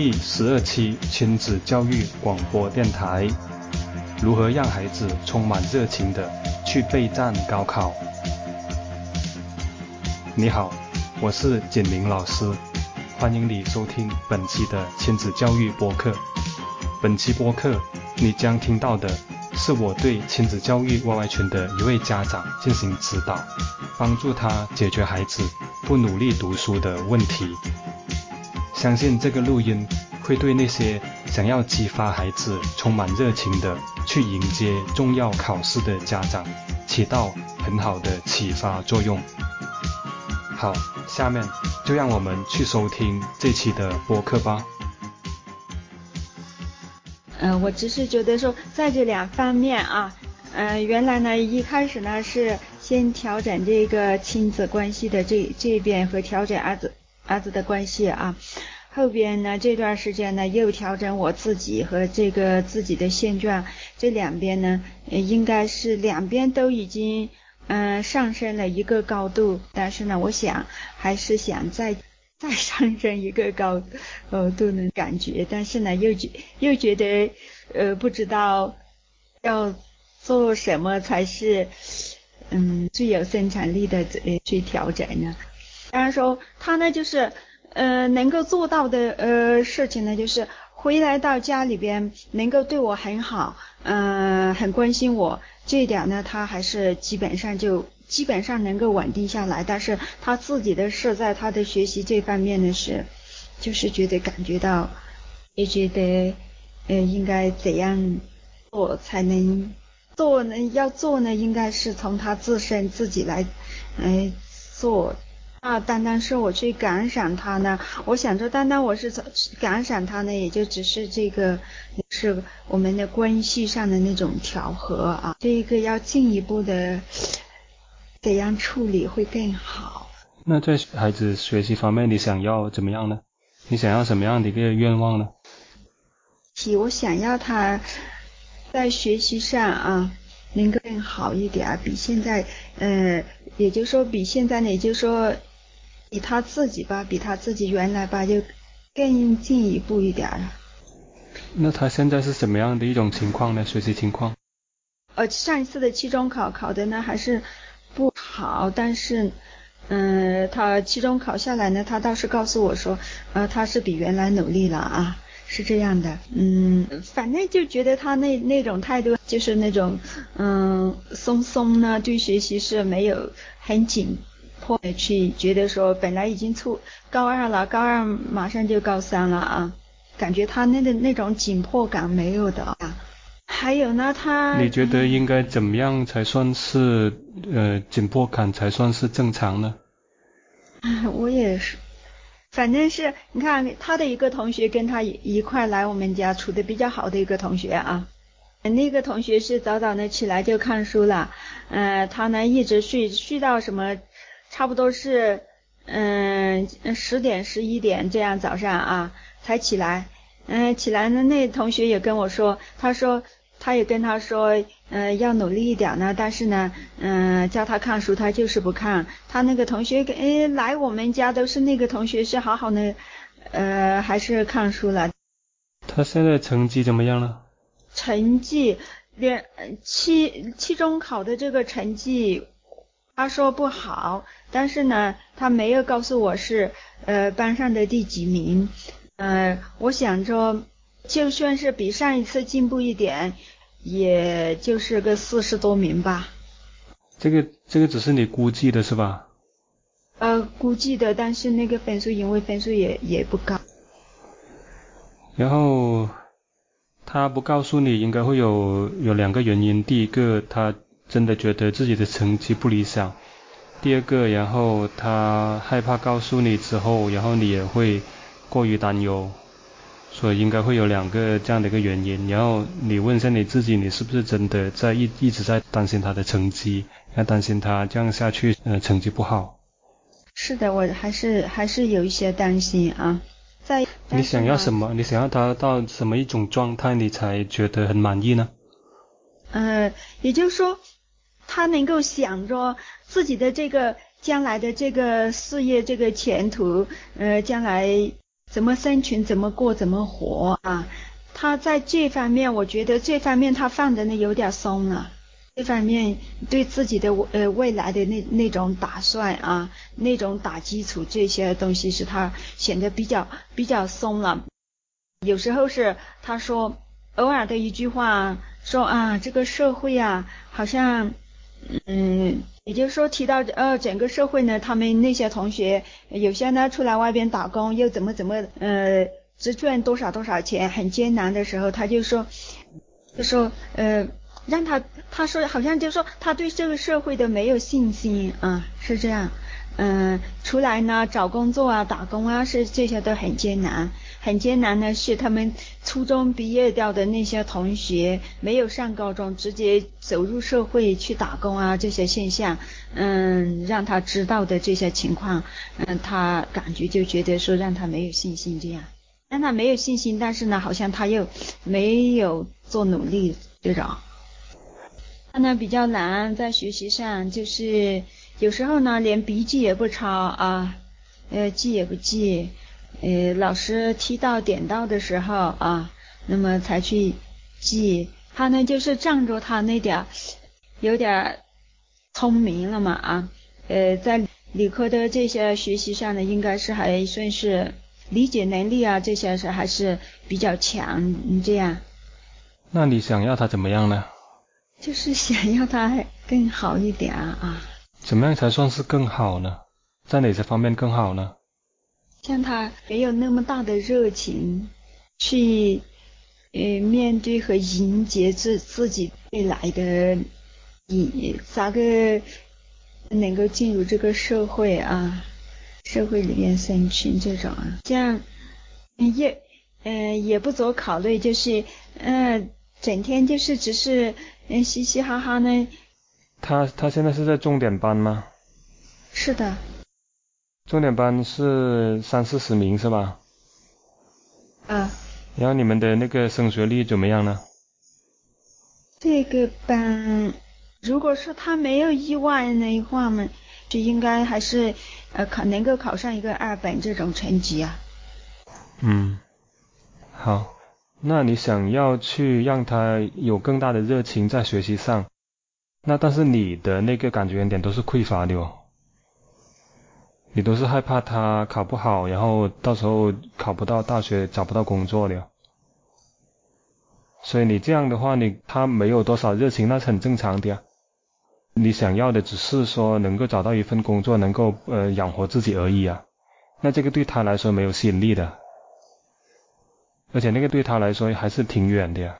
第十二期亲子教育广播电台，如何让孩子充满热情的去备战高考？你好，我是简明老师，欢迎你收听本期的亲子教育播客。本期播客你将听到的是我对亲子教育 YY 群的一位家长进行指导，帮助他解决孩子不努力读书的问题。相信这个录音会对那些想要激发孩子充满热情的去迎接重要考试的家长起到很好的启发作用。好，下面就让我们去收听这期的播客吧。嗯，我只是觉得说，在这两方面啊，嗯，原来呢一开始呢是先调整这个亲子关系的这这边和调整儿子。儿子的关系啊，后边呢这段时间呢又调整我自己和这个自己的现状，这两边呢应该是两边都已经嗯上升了一个高度，但是呢我想还是想再再上升一个高呃度的感觉，但是呢又觉又觉得呃不知道要做什么才是嗯最有生产力的呃去调整呢？当然说他呢，就是呃能够做到的呃事情呢，就是回来到家里边能够对我很好，嗯，很关心我，这一点呢，他还是基本上就基本上能够稳定下来。但是他自己的事，在他的学习这方面呢，是就是觉得感觉到，也觉得呃应该怎样做才能做呢？要做呢，应该是从他自身自己来来做。啊，单单是我去感染他呢，我想着单单我是感染他呢，也就只是这个是我们的关系上的那种调和啊，这一个要进一步的怎样处理会更好。那在孩子学习方面，你想要怎么样呢？你想要什么样的一个愿望呢？我想要他在学习上啊能够更好一点，比现在，呃，也就是说比现在呢，也就是说。比他自己吧，比他自己原来吧，就更进一步一点了。那他现在是什么样的一种情况呢？学习情况？呃，上一次的期中考考的呢还是不好，但是，嗯，他期中考下来呢，他倒是告诉我说，呃，他是比原来努力了啊，是这样的。嗯，反正就觉得他那那种态度，就是那种，嗯，松松呢，对学习是没有很紧。迫去觉得说，本来已经初高二了，高二马上就高三了啊，感觉他那的那种紧迫感没有的啊。还有呢，他你觉得应该怎么样才算是呃紧迫感才算是正常呢？我也是，反正是你看他的一个同学跟他一一块来我们家处的比较好的一个同学啊，那个同学是早早的起来就看书了，嗯，他呢一直睡睡到什么？差不多是嗯十点十一点这样早上啊才起来，嗯起来呢那同学也跟我说，他说他也跟他说嗯要努力一点呢，但是呢嗯叫他看书他就是不看，他那个同学哎来我们家都是那个同学是好好的呃还是看书了。他现在成绩怎么样了？成绩连期期中考的这个成绩。他说不好，但是呢，他没有告诉我是呃班上的第几名。呃，我想着就算是比上一次进步一点，也就是个四十多名吧。这个这个只是你估计的是吧？呃，估计的，但是那个分数因为分数也也不高。然后他不告诉你，应该会有有两个原因。第一个，他。真的觉得自己的成绩不理想。第二个，然后他害怕告诉你之后，然后你也会过于担忧，所以应该会有两个这样的一个原因。然后你问一下你自己，你是不是真的在一一直在担心他的成绩，要担心他这样下去，呃，成绩不好？是的，我还是还是有一些担心啊。在你想要什么？你想要他到什么一种状态，你才觉得很满意呢？呃，也就是说。他能够想着自己的这个将来的这个事业这个前途，呃，将来怎么生存，怎么过，怎么活啊？他在这方面，我觉得这方面他放的呢有点松了。这方面对自己的呃未来的那那种打算啊，那种打基础这些东西是他显得比较比较松了。有时候是他说偶尔的一句话说啊，这个社会啊，好像嗯，也就是说提到呃整个社会呢，他们那些同学有些呢出来外边打工又怎么怎么呃只赚多少多少钱，很艰难的时候，他就说就说呃。让他他说好像就说他对这个社会的没有信心啊，是这样，嗯，出来呢找工作啊打工啊是这些都很艰难，很艰难呢是他们初中毕业掉的那些同学没有上高中直接走入社会去打工啊这些现象，嗯，让他知道的这些情况，嗯，他感觉就觉得说让他没有信心这样，让他没有信心，但是呢好像他又没有做努力这种。他呢比较难，在学习上就是有时候呢连笔记也不抄啊，呃记也不记，呃老师提到点到的时候啊，那么才去记。他呢就是仗着他那点有点聪明了嘛啊，呃在理科的这些学习上呢，应该是还算是理解能力啊这些是还是比较强这样。那你想要他怎么样呢？就是想要他更好一点啊！怎么样才算是更好呢？在哪些方面更好呢？像他没有那么大的热情去呃面对和迎接自自己未来的，你咋个能够进入这个社会啊？社会里面生存这种啊，这样也呃也不做考虑，就是呃整天就是只是。嗯，嘻嘻哈哈呢。他他现在是在重点班吗？是的。重点班是三四十名是吧？啊。然后你们的那个升学率怎么样呢？这个班，如果说他没有意外的话嘛，就应该还是呃考能够考上一个二本这种成绩啊。嗯，好。那你想要去让他有更大的热情在学习上，那但是你的那个感觉点都是匮乏的哦，你都是害怕他考不好，然后到时候考不到大学，找不到工作的，所以你这样的话，你他没有多少热情，那是很正常的呀。你想要的只是说能够找到一份工作，能够呃养活自己而已啊，那这个对他来说没有吸引力的。而且那个对他来说还是挺远的呀。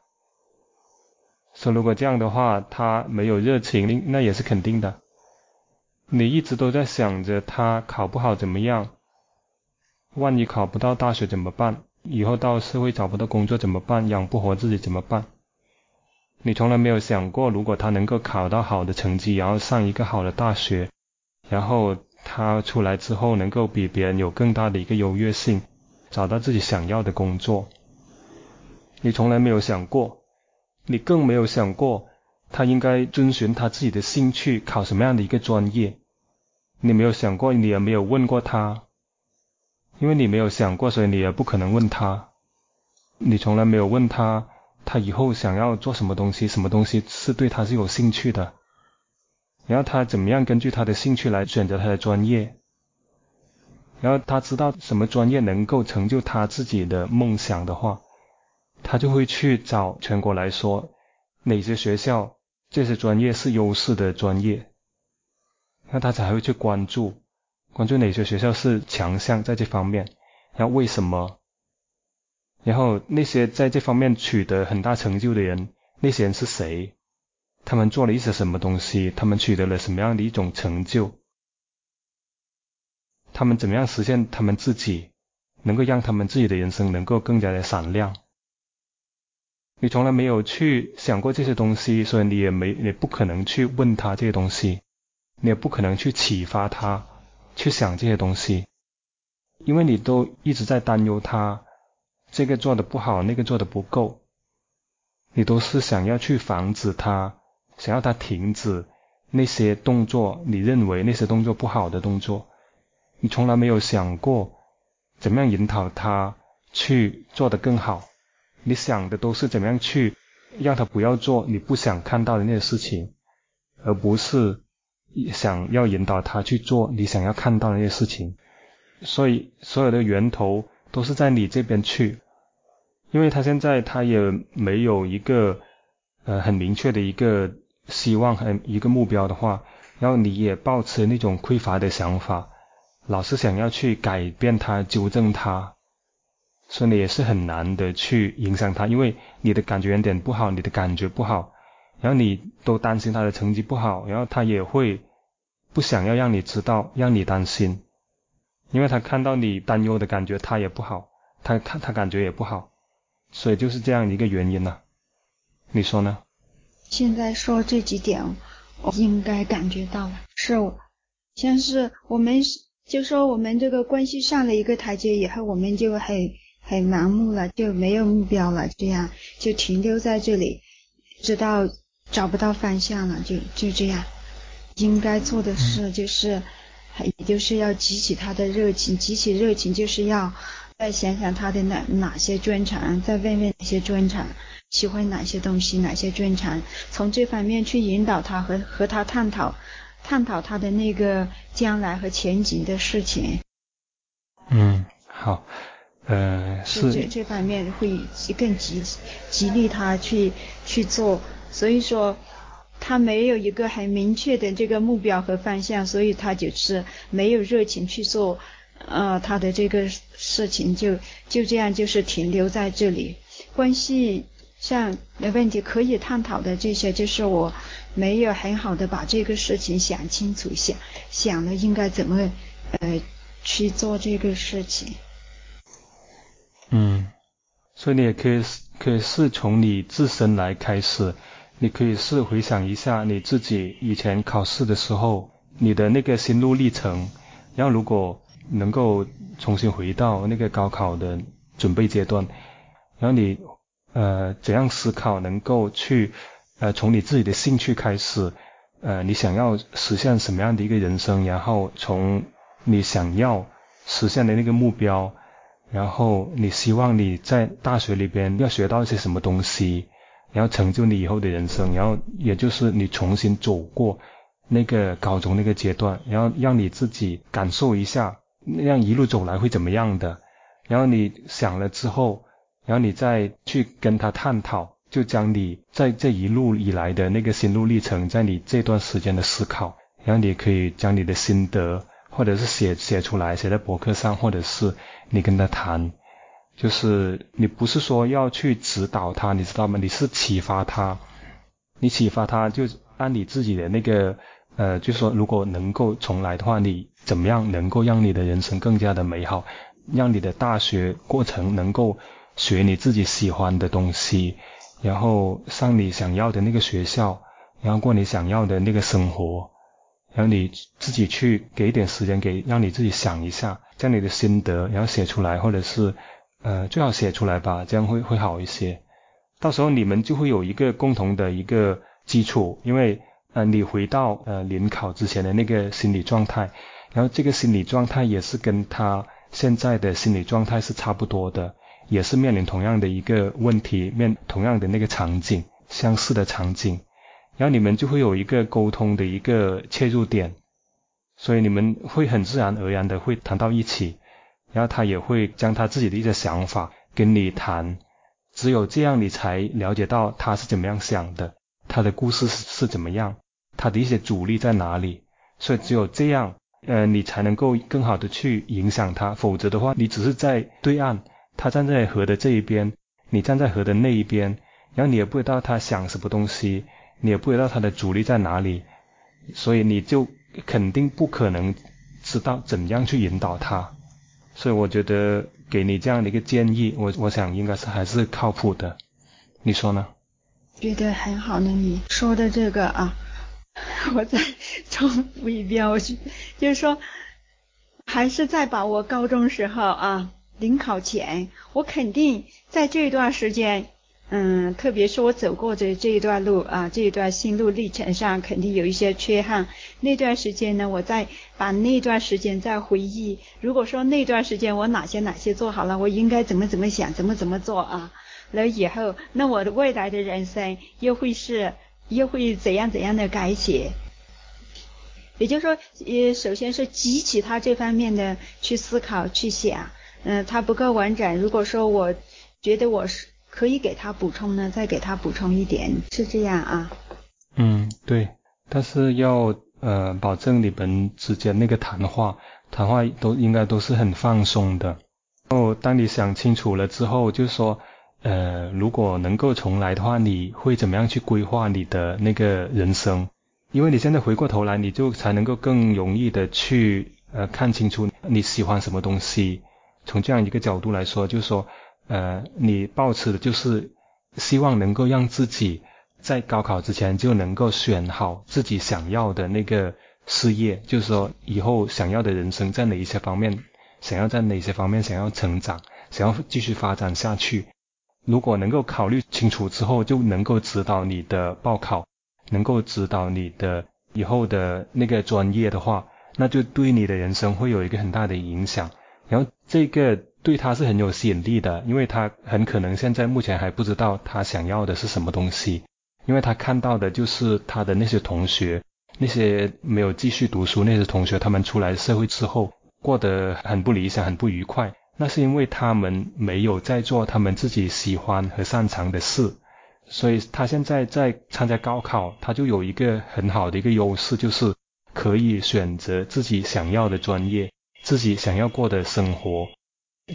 说如果这样的话，他没有热情，那也是肯定的。你一直都在想着他考不好怎么样，万一考不到大学怎么办？以后到社会找不到工作怎么办？养不活自己怎么办？你从来没有想过，如果他能够考到好的成绩，然后上一个好的大学，然后他出来之后能够比别人有更大的一个优越性，找到自己想要的工作。你从来没有想过，你更没有想过，他应该遵循他自己的兴趣考什么样的一个专业。你没有想过，你也没有问过他，因为你没有想过，所以你也不可能问他。你从来没有问他，他以后想要做什么东西，什么东西是对他是有兴趣的，然后他怎么样根据他的兴趣来选择他的专业，然后他知道什么专业能够成就他自己的梦想的话。他就会去找全国来说哪些学校这些专业是优势的专业，那他才会去关注关注哪些学校是强项在这方面，然后为什么，然后那些在这方面取得很大成就的人，那些人是谁，他们做了一些什么东西，他们取得了什么样的一种成就，他们怎么样实现他们自己，能够让他们自己的人生能够更加的闪亮。你从来没有去想过这些东西，所以你也没，也不可能去问他这些东西，你也不可能去启发他去想这些东西，因为你都一直在担忧他这个做的不好，那个做的不够，你都是想要去防止他，想要他停止那些动作，你认为那些动作不好的动作，你从来没有想过怎么样引导他去做得更好，你想的都是怎么样去让他不要做你不想看到的那些事情，而不是想要引导他去做你想要看到的那些事情。所以所有的源头都是在你这边去，因为他现在他也没有一个呃很明确的一个希望和一个目标的话，然后你也保持那种匮乏的想法，老是想要去改变他、纠正他，所以你也是很难的去影响他，因为你的感觉有点不好，你的感觉不好，然后你都担心他的成绩不好，然后他也会不想要让你知道，让你担心。因为他看到你担忧的感觉，他也不好，他看他感觉也不好，所以就是这样一个原因呢。你说呢？现在说这几点，我应该感觉到了，是，像是我们就说我们这个关系上了一个台阶以后，我们就很很盲目了，就没有目标了，这样就停留在这里，直到找不到方向了，就就这样。应该做的事就是。也就是要激起他的热情，激起热情就是要再想想他的哪哪些专长，再问问哪些专长，喜欢哪些东西，哪些专长，从这方面去引导他和和他探讨，探讨他的那个将来和前景的事情。嗯，好，呃，是这这方面会更激激励他去去做，所以说。他没有一个很明确的这个目标和方向，所以他就是没有热情去做，呃，他的这个事情就就这样就是停留在这里。关系上的问题可以探讨的这些，就是我没有很好的把这个事情想清楚，想想了应该怎么呃去做这个事情。嗯，所以你也可以可以是从你自身来开始。你可以是回想一下你自己以前考试的时候，你的那个心路历程。然后如果能够重新回到那个高考的准备阶段，然后你呃怎样思考，能够去呃从你自己的兴趣开始，呃你想要实现什么样的一个人生，然后从你想要实现的那个目标，然后你希望你在大学里边要学到一些什么东西。然后成就你以后的人生，然后也就是你重新走过那个高中那个阶段，然后让你自己感受一下那样一路走来会怎么样的。然后你想了之后，然后你再去跟他探讨，就将你在这一路以来的那个心路历程，在你这段时间的思考，然后你可以将你的心得，或者是写写出来，写在博客上，或者是你跟他谈。就是你不是说要去指导他，你知道吗？你是启发他，你启发他就按你自己的那个呃，就说如果能够重来的话，你怎么样能够让你的人生更加的美好，让你的大学过程能够学你自己喜欢的东西，然后上你想要的那个学校，然后过你想要的那个生活，然后你自己去给一点时间给让你自己想一下，将你的心得然后写出来，或者是。呃，最好写出来吧，这样会会好一些。到时候你们就会有一个共同的一个基础，因为呃，你回到呃临考之前的那个心理状态，然后这个心理状态也是跟他现在的心理状态是差不多的，也是面临同样的一个问题，面同样的那个场景，相似的场景，然后你们就会有一个沟通的一个切入点，所以你们会很自然而然的会谈到一起。然后他也会将他自己的一些想法跟你谈，只有这样你才了解到他是怎么样想的，他的故事是是怎么样，他的一些阻力在哪里，所以只有这样，呃，你才能够更好的去影响他，否则的话，你只是在对岸，他站在河的这一边，你站在河的那一边，然后你也不知道他想什么东西，你也不知道他的阻力在哪里，所以你就肯定不可能知道怎样去引导他。所以我觉得给你这样的一个建议，我我想应该是还是靠谱的，你说呢？觉得很好呢，你说的这个啊，我再重复一遍，我就是说，还是在把我高中时候啊，临考前，我肯定在这段时间，嗯，特别是我走过的这一段路啊，这一段心路历程上肯定有一些缺憾。那段时间呢，我在把那段时间再回忆，如果说那段时间我哪些哪些做好了，我应该怎么怎么想，怎么怎么做啊？那以后，那我的未来的人生又会是又会怎样怎样的改写？也就是说，呃，首先是激起他这方面的去思考去想，嗯，他不够完整。如果说我觉得我是。可以给他补充呢，再给他补充一点，是这样啊。嗯，对，但是要呃保证你们之间那个谈话，谈话都应该都是很放松的。然后当你想清楚了之后，就说呃如果能够重来的话，你会怎么样去规划你的那个人生？因为你现在回过头来，你就才能够更容易的去呃看清楚你喜欢什么东西。从这样一个角度来说，就说。呃，你抱持的就是希望能够让自己在高考之前就能够选好自己想要的那个事业，就是说以后想要的人生在哪一些方面，想要在哪些方面想要成长，想要继续发展下去。如果能够考虑清楚之后，就能够指导你的报考，能够指导你的以后的那个专业的话，那就对你的人生会有一个很大的影响。然后这个。对他是很有吸引力的，因为他很可能现在目前还不知道他想要的是什么东西，因为他看到的就是他的那些同学，那些没有继续读书那些同学，他们出来社会之后过得很不理想、很不愉快，那是因为他们没有在做他们自己喜欢和擅长的事，所以他现在在参加高考，他就有一个很好的一个优势，就是可以选择自己想要的专业，自己想要过的生活。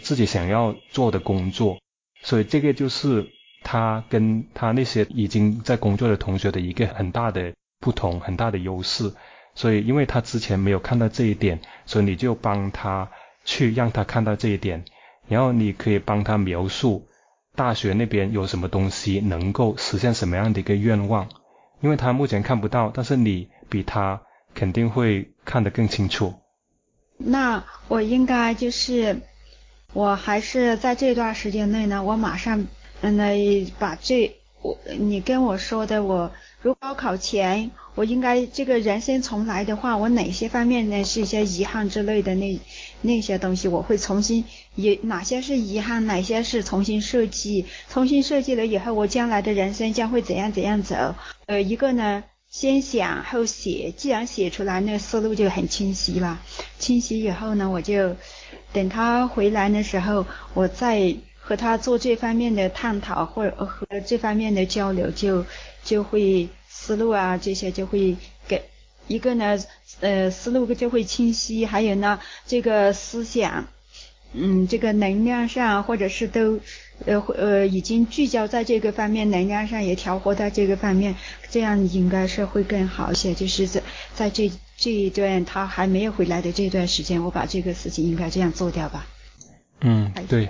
自己想要做的工作，所以这个就是他跟他那些已经在工作的同学的一个很大的不同，很大的优势。所以，因为他之前没有看到这一点，所以你就帮他去让他看到这一点，然后你可以帮他描述大学那边有什么东西能够实现什么样的一个愿望，因为他目前看不到，但是你比他肯定会看得更清楚。那我应该就是。我还是在这段时间内呢，我马上嗯来把这我你跟我说的，我如高考前我应该这个人生重来的话，我哪些方面呢是一些遗憾之类的那那些东西，我会重新也哪些是遗憾，哪些是重新设计，重新设计了以后，我将来的人生将会怎样怎样走？呃，一个呢。先想后写，既然写出来，那思路就很清晰了。清晰以后呢，我就等他回来的时候，我再和他做这方面的探讨，或者和这方面的交流，就就会思路啊这些就会给一个呢，呃，思路就会清晰，还有呢，这个思想，嗯，这个能量上或者是都。呃呃，已经聚焦在这个方面，能量上也调和在这个方面，这样应该是会更好一些。就是在在这这一段他还没有回来的这段时间，我把这个事情应该这样做掉吧。嗯，对。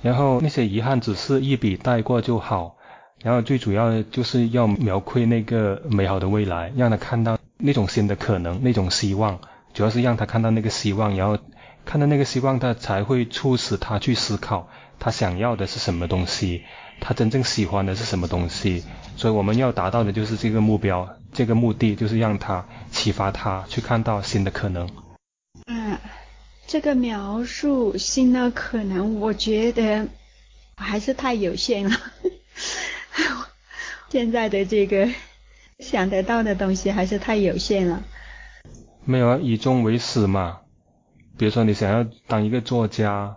然后那些遗憾只是一笔带过就好，然后最主要就是要描绘那个美好的未来，让他看到那种新的可能，那种希望，主要是让他看到那个希望，然后看到那个希望，他才会促使他去思考。他想要的是什么东西？他真正喜欢的是什么东西？所以我们要达到的就是这个目标，这个目的就是让他启发他去看到新的可能。嗯，这个描述新的可能，我觉得还是太有限了。现在的这个想得到的东西还是太有限了。没有啊，以终为始嘛。比如说，你想要当一个作家。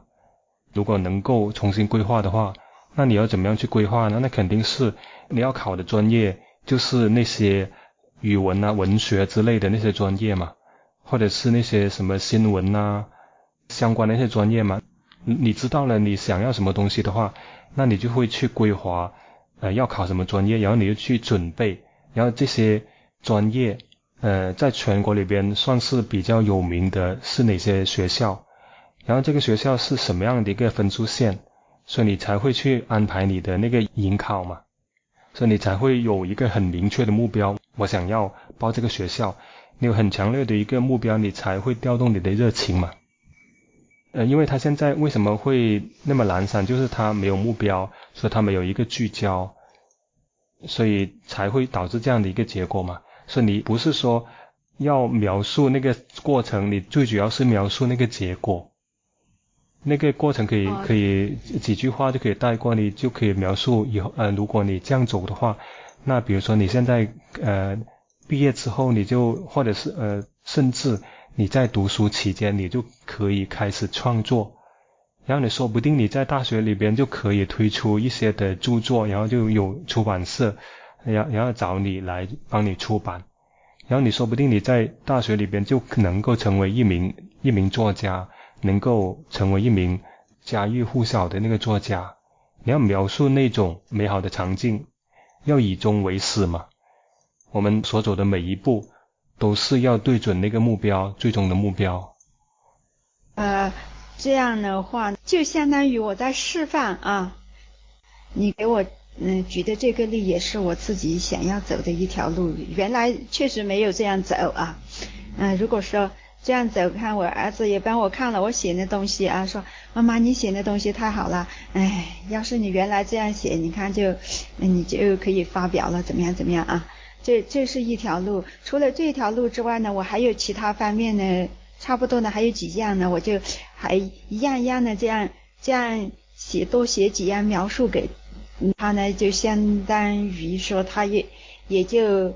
如果能够重新规划的话，那你要怎么样去规划呢？那肯定是你要考的专业就是那些语文啊、文学之类的那些专业嘛，或者是那些什么新闻啊相关的那些专业嘛。你知道了你想要什么东西的话，那你就会去规划，呃，要考什么专业，然后你就去准备，然后这些专业，呃，在全国里边算是比较有名的是哪些学校？然后这个学校是什么样的一个分数线，所以你才会去安排你的那个迎考嘛，所以你才会有一个很明确的目标，我想要报这个学校，你有很强烈的一个目标，你才会调动你的热情嘛。呃，因为他现在为什么会那么懒散，就是他没有目标，所以他没有一个聚焦，所以才会导致这样的一个结果嘛。所以你不是说要描述那个过程，你最主要是描述那个结果。那个过程可以可以几句话就可以带过，你就可以描述以后呃，如果你这样走的话，那比如说你现在呃毕业之后，你就或者是呃甚至你在读书期间，你就可以开始创作，然后你说不定你在大学里边就可以推出一些的著作，然后就有出版社，然然后找你来帮你出版，然后你说不定你在大学里边就能够成为一名一名作家。能够成为一名家喻户晓的那个作家，你要描述那种美好的场景，要以终为始嘛。我们所走的每一步都是要对准那个目标，最终的目标。呃，这样的话就相当于我在示范啊。你给我嗯举的这个例也是我自己想要走的一条路，原来确实没有这样走啊。嗯，如果说。这样走，看我儿子也帮我看了我写的东西啊，说妈妈你写的东西太好了，哎，要是你原来这样写，你看就你就可以发表了，怎么样怎么样啊？这这是一条路，除了这条路之外呢，我还有其他方面呢，差不多呢还有几样呢，我就还一样一样的这样这样写多写几样描述给他呢，就相当于说他也也就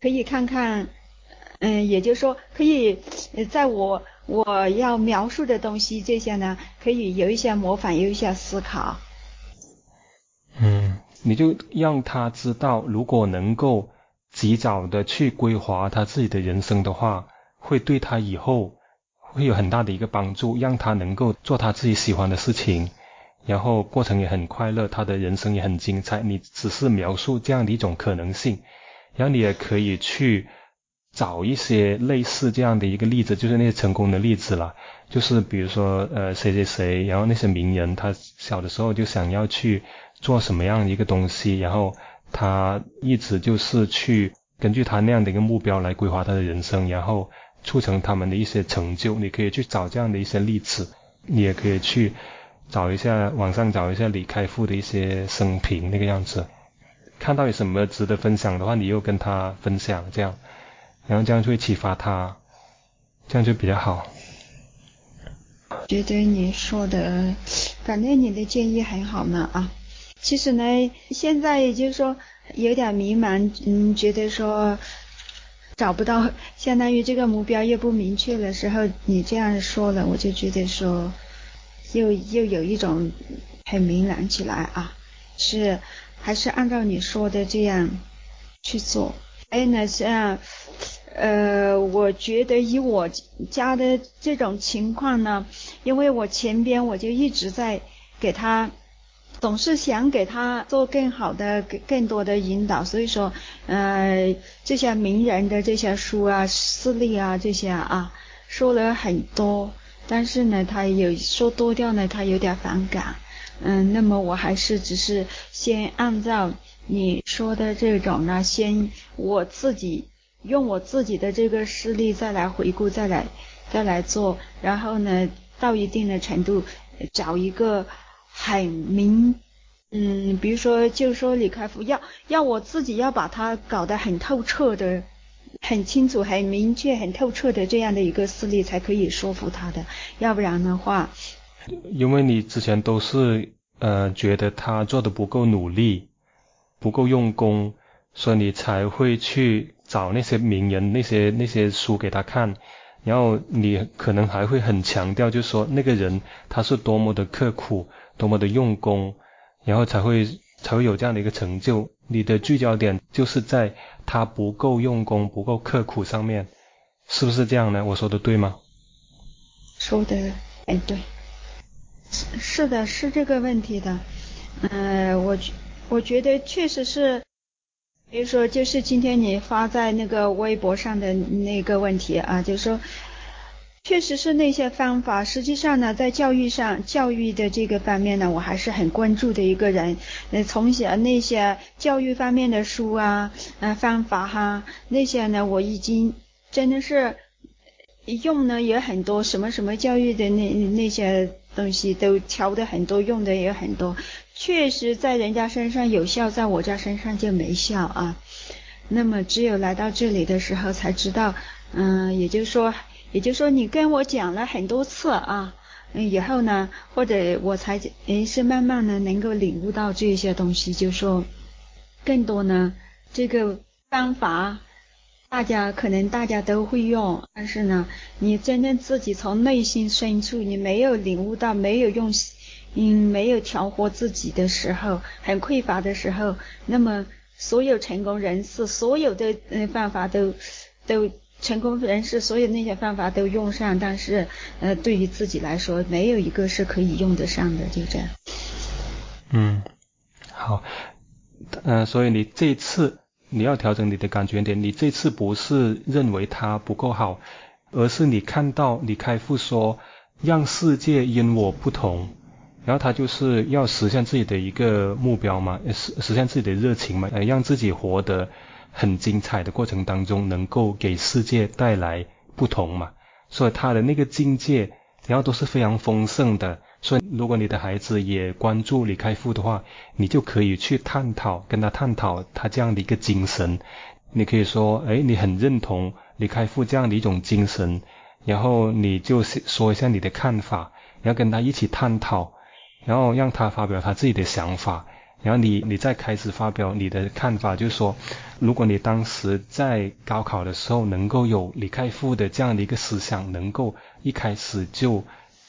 可以看看。嗯，也就说，可以在我我要描述的东西这些呢，可以有一些模仿，有一些思考。嗯，你就让他知道，如果能够及早的去规划他自己的人生的话，会对他以后会有很大的一个帮助，让他能够做他自己喜欢的事情，然后过程也很快乐，他的人生也很精彩。你只是描述这样的一种可能性，然后你也可以去。找一些类似这样的一个例子，就是那些成功的例子了。就是比如说，呃，谁谁谁，然后那些名人，他小的时候就想要去做什么样的一个东西，然后他一直就是去根据他那样的一个目标来规划他的人生，然后促成他们的一些成就。你可以去找这样的一些例子，你也可以去找一下网上找一下李开复的一些生平那个样子，看到有什么值得分享的话，你又跟他分享这样。然后这样就会启发他，这样就比较好。觉得你说的，反正你的建议很好呢啊。其实呢，现在也就是说有点迷茫，嗯，觉得说找不到，相当于这个目标又不明确的时候，你这样说了，我就觉得说又又有一种很明朗起来啊。是，还是按照你说的这样去做。哎，那像。呃，我觉得以我家的这种情况呢，因为我前边我就一直在给他，总是想给他做更好的、更更多的引导，所以说，呃，这些名人的这些书啊、事例啊这些啊，说了很多，但是呢，他有说多掉呢，他有点反感，嗯，那么我还是只是先按照你说的这种呢，先我自己。用我自己的这个事例再来回顾，再来再来做，然后呢，到一定的程度，找一个很明，嗯，比如说，就说李开复要要我自己要把它搞得很透彻的、很清楚、很明确、很透彻的这样的一个事例，才可以说服他的，要不然的话，因为你之前都是呃觉得他做的不够努力，不够用功，所以你才会去。找那些名人那些那些书给他看，然后你可能还会很强调，就说那个人他是多么的刻苦，多么的用功，然后才会才会有这样的一个成就。你的聚焦点就是在他不够用功、不够刻苦上面，是不是这样呢？我说的对吗？说的哎对，是是的，是这个问题的。嗯，我我觉得确实是。比如说，就是今天你发在那个微博上的那个问题啊，就是说，确实是那些方法。实际上呢，在教育上，教育的这个方面呢，我还是很关注的一个人。呃，从小那些教育方面的书啊，呃，方法哈，那些呢，我已经真的是用呢也很多，什么什么教育的那那些东西都调的很多，用的也很多。确实在人家身上有效，在我家身上就没效啊。那么只有来到这里的时候才知道，嗯，也就是说，也就是说你跟我讲了很多次啊，嗯，以后呢，或者我才诶是慢慢的能够领悟到这些东西，就说更多呢这个方法。大家可能大家都会用，但是呢，你真正自己从内心深处，你没有领悟到，没有用，嗯，没有调和自己的时候，很匮乏的时候，那么所有成功人士，所有的嗯方法都都成功人士，所有那些方法都用上，但是呃，对于自己来说，没有一个是可以用得上的，就这样。嗯，好，嗯，所以你这次。你要调整你的感觉点，你这次不是认为它不够好，而是你看到李开复说让世界因我不同，然后他就是要实现自己的一个目标嘛，实实现自己的热情嘛，呃，让自己活得很精彩的过程当中，能够给世界带来不同嘛，所以他的那个境界，然后都是非常丰盛的。所以，如果你的孩子也关注李开复的话，你就可以去探讨，跟他探讨他这样的一个精神。你可以说，哎，你很认同李开复这样的一种精神，然后你就说一下你的看法，然后跟他一起探讨，然后让他发表他自己的想法，然后你你再开始发表你的看法，就是说，如果你当时在高考的时候能够有李开复的这样的一个思想，能够一开始就。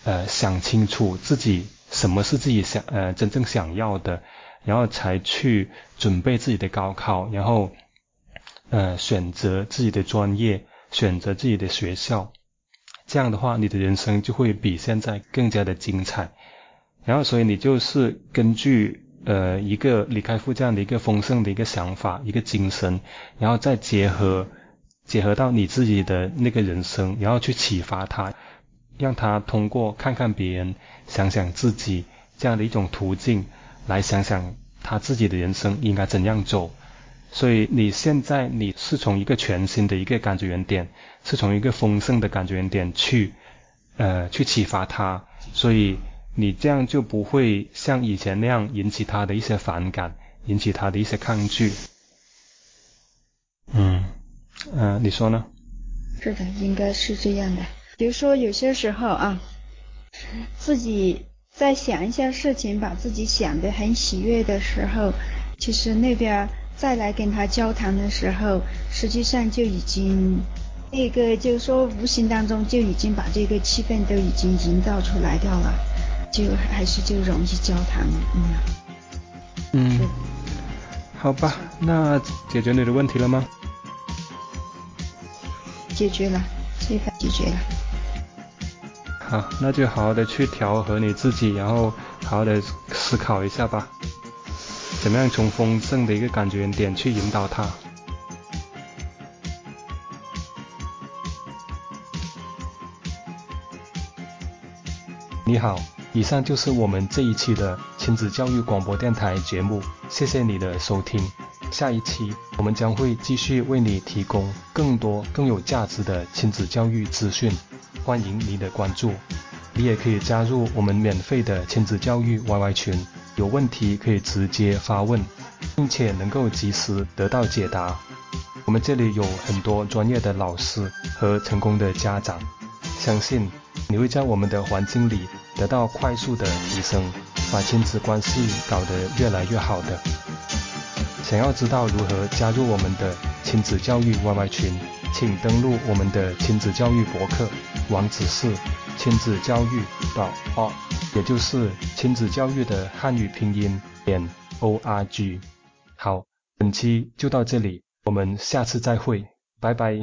呃，想清楚自己什么是自己想呃真正想要的，然后才去准备自己的高考，然后呃选择自己的专业，选择自己的学校，这样的话，你的人生就会比现在更加的精彩。然后，所以你就是根据呃一个李开复这样的一个丰盛的一个想法，一个精神，然后再结合结合到你自己的那个人生，然后去启发他。让他通过看看别人，想想自己这样的一种途径，来想想他自己的人生应该怎样走。所以你现在你是从一个全新的一个感觉原点，是从一个丰盛的感觉原点去，呃，去启发他。所以你这样就不会像以前那样引起他的一些反感，引起他的一些抗拒。嗯，嗯，你说呢？是的，应该是这样的。比如说有些时候啊，自己在想一些事情，把自己想得很喜悦的时候，其实那边再来跟他交谈的时候，实际上就已经那个就是说无形当中就已经把这个气氛都已经营造出来掉了，就还是就容易交谈了，嗯。嗯，好吧，那解决你的问题了吗？解决了，这个解决了。好，那就好好的去调和你自己，然后好好的思考一下吧，怎么样从丰盛的一个感觉点去引导他。你好，以上就是我们这一期的亲子教育广播电台节目，谢谢你的收听。下一期我们将会继续为你提供更多更有价值的亲子教育资讯。欢迎你的关注，你也可以加入我们免费的亲子教育 YY 群，有问题可以直接发问，并且能够及时得到解答。我们这里有很多专业的老师和成功的家长，相信你会在我们的环境里得到快速的提升，把亲子关系搞得越来越好的。想要知道如何加入我们的亲子教育 YY 群？请登录我们的亲子教育博客，网址是亲子教育 .org，也就是亲子教育的汉语拼音点 org。好，本期就到这里，我们下次再会，拜拜。